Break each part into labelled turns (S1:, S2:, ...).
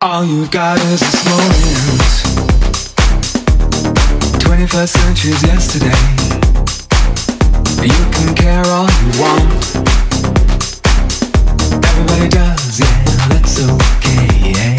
S1: All you've got is this moment. 21st century's yesterday. You can care all you want. Everybody does, yeah, that's okay, yeah.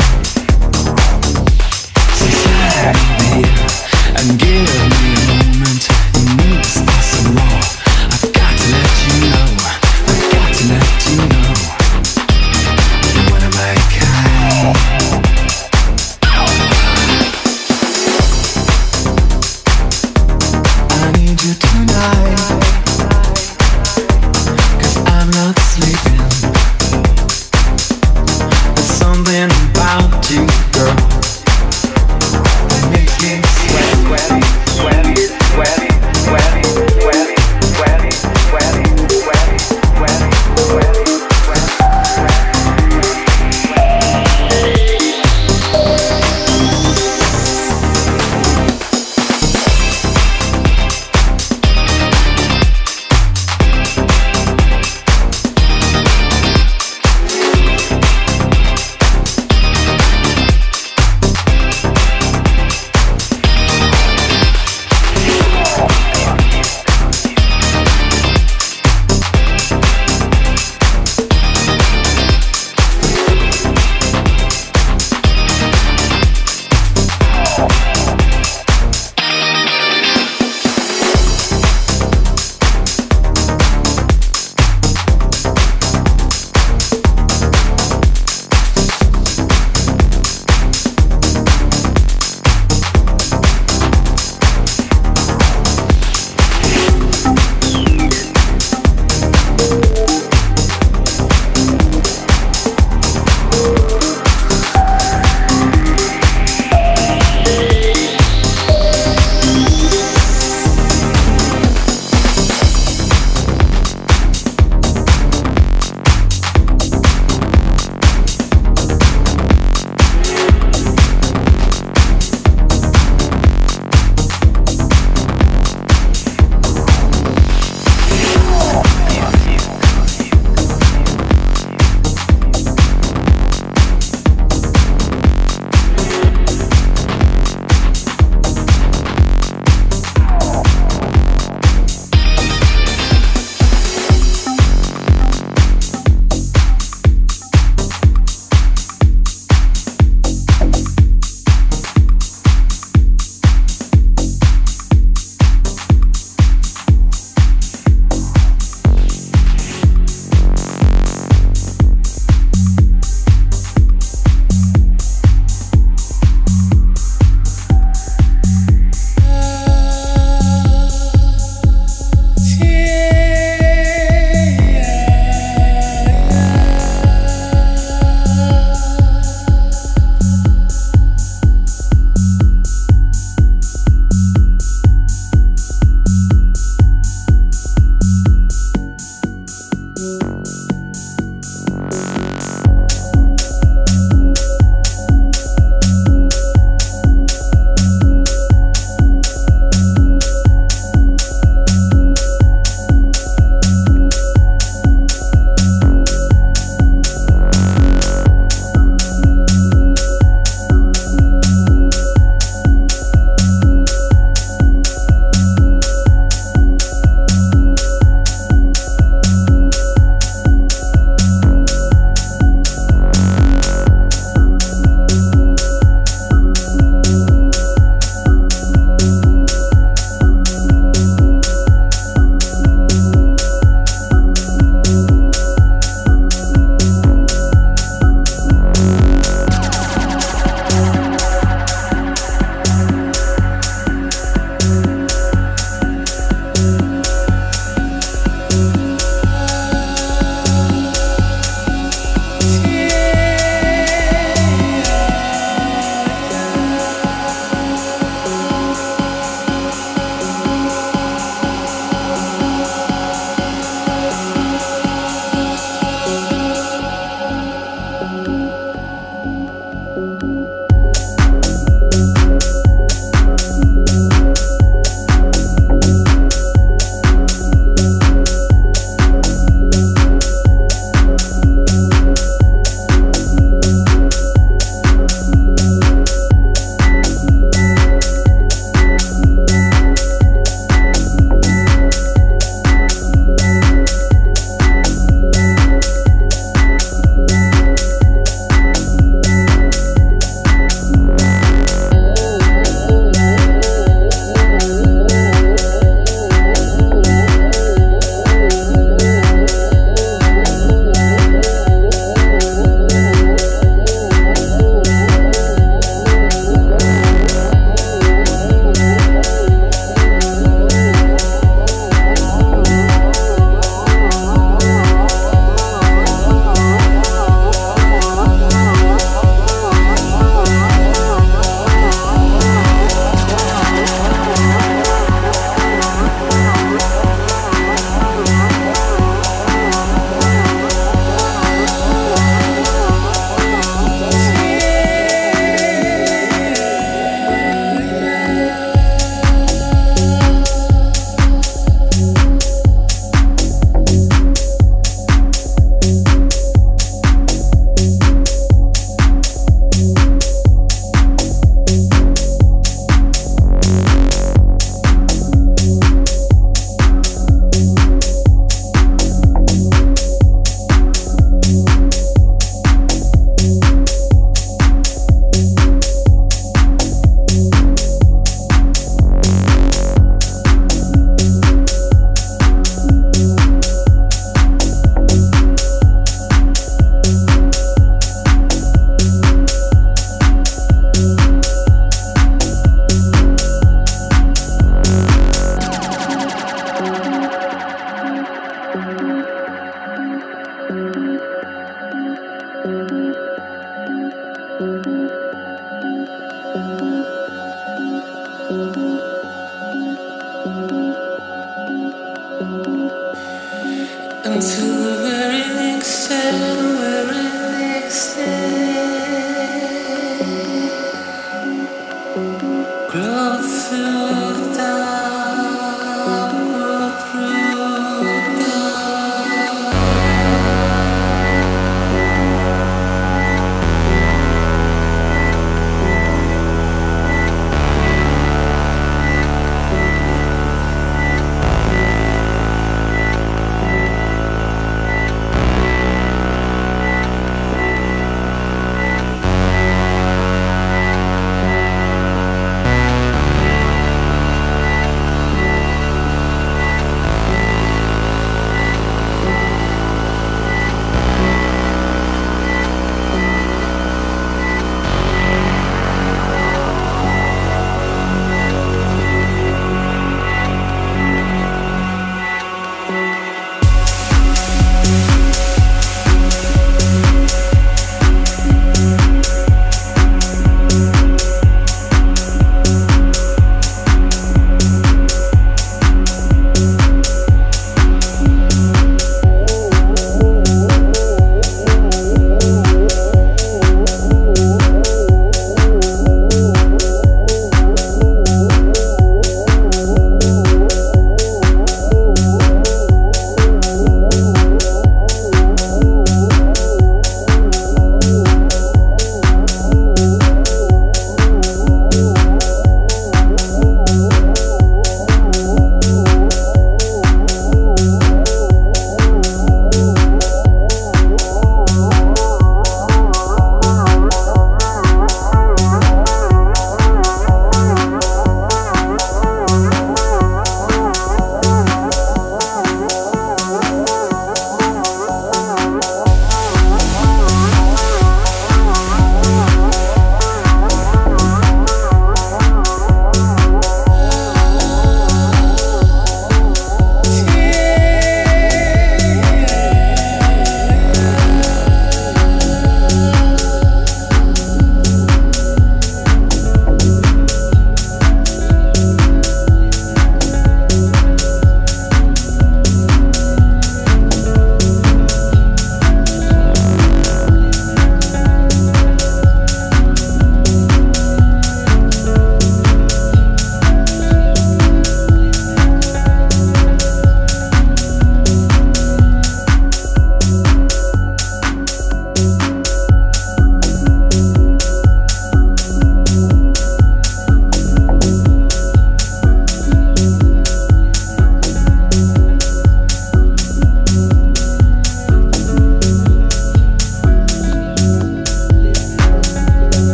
S2: until the very next.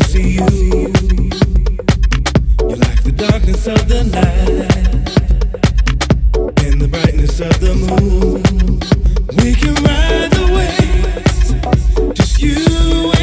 S2: see you. You're like the darkness of the night and the brightness of the moon. We can ride the waves, just you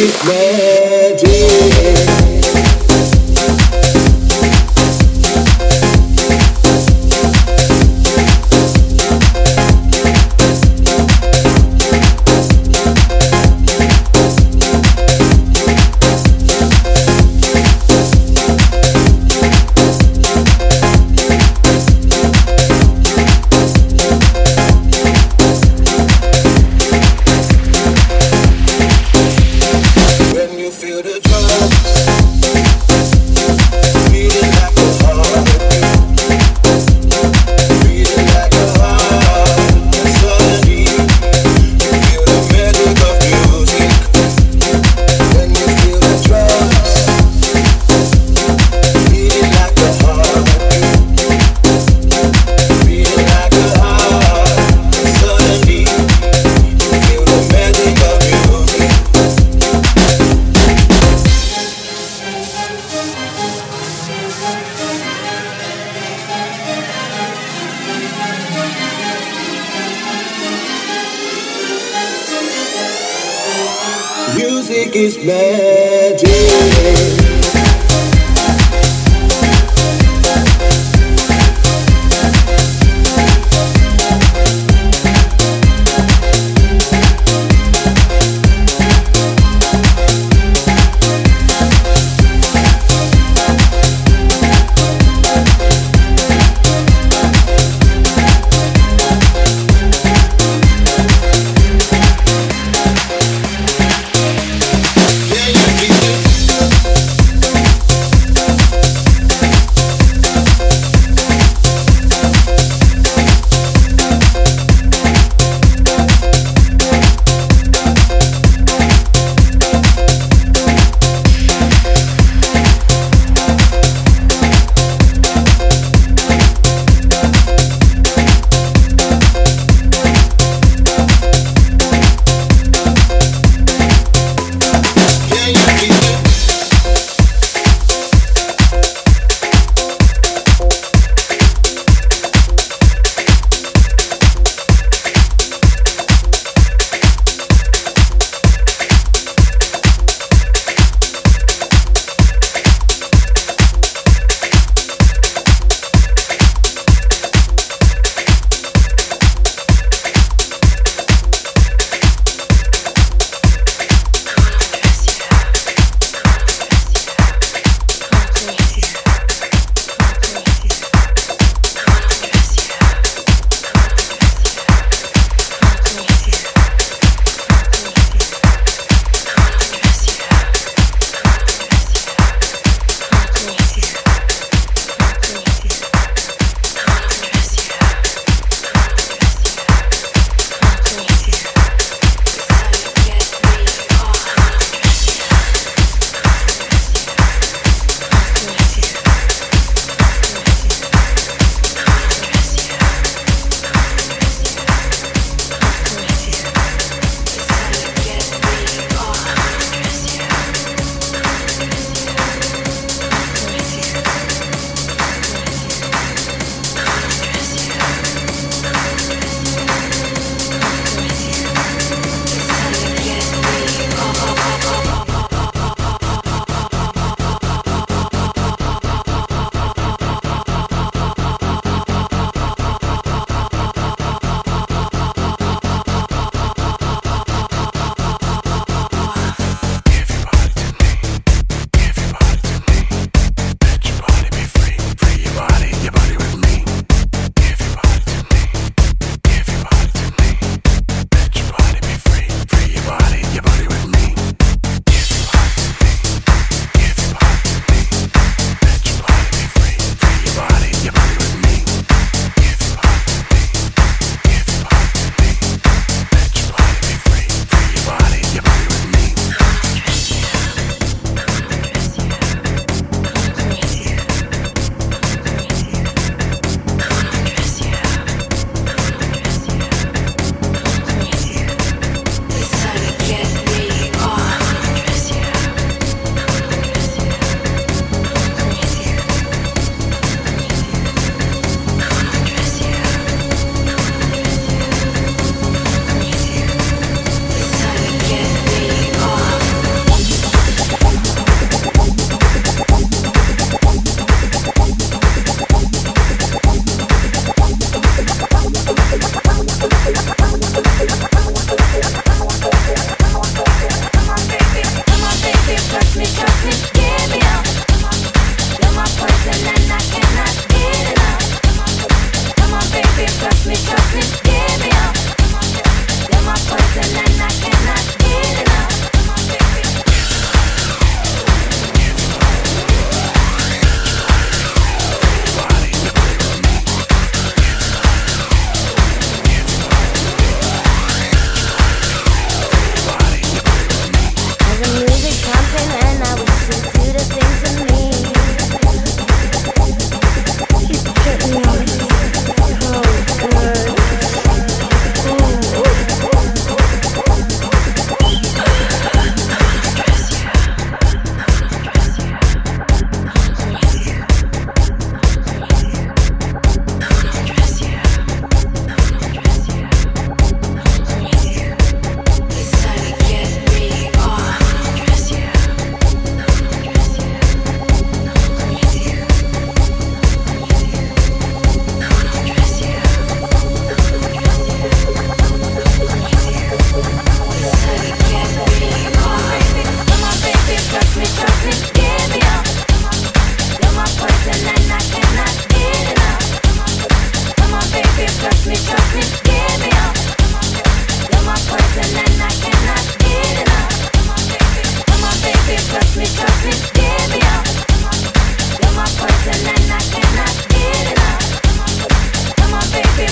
S3: this way.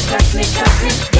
S3: trust me, trust
S1: me.